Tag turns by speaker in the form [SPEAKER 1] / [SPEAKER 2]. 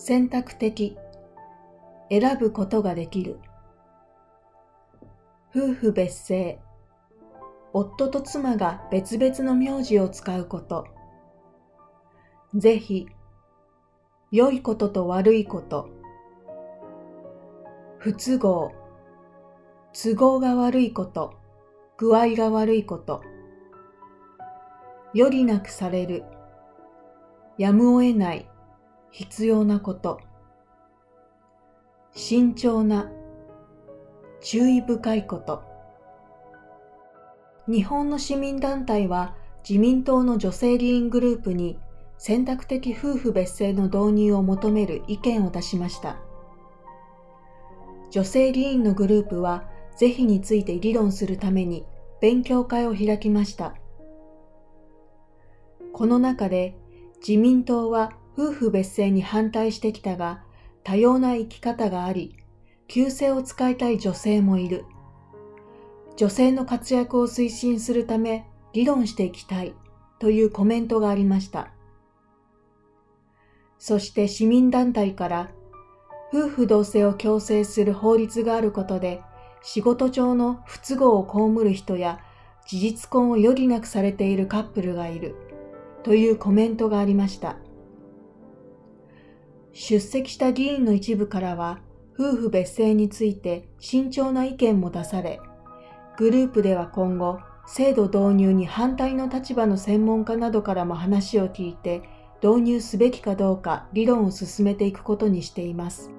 [SPEAKER 1] 選択的。選ぶことができる。夫婦別姓。夫と妻が別々の名字を使うこと。ぜひ良いことと悪いこと。不都合。都合が悪いこと。具合が悪いこと。よりなくされる。やむを得ない。必要なこと。慎重な、注意深いこと。日本の市民団体は自民党の女性議員グループに選択的夫婦別姓の導入を求める意見を出しました。女性議員のグループは是非について議論するために勉強会を開きました。この中で自民党は夫婦別姓に反対してきたが、多様な生き方があり、旧姓を使いたい女性もいる。女性の活躍を推進するため議論していきたいというコメントがありました。そして市民団体から夫婦同姓を強制する法律があることで仕事上の不都合を被る人や事実婚を余儀なくされているカップルがいるというコメントがありました。出席した議員の一部からは、夫婦別姓について慎重な意見も出され、グループでは今後、制度導入に反対の立場の専門家などからも話を聞いて、導入すべきかどうか理論を進めていくことにしています。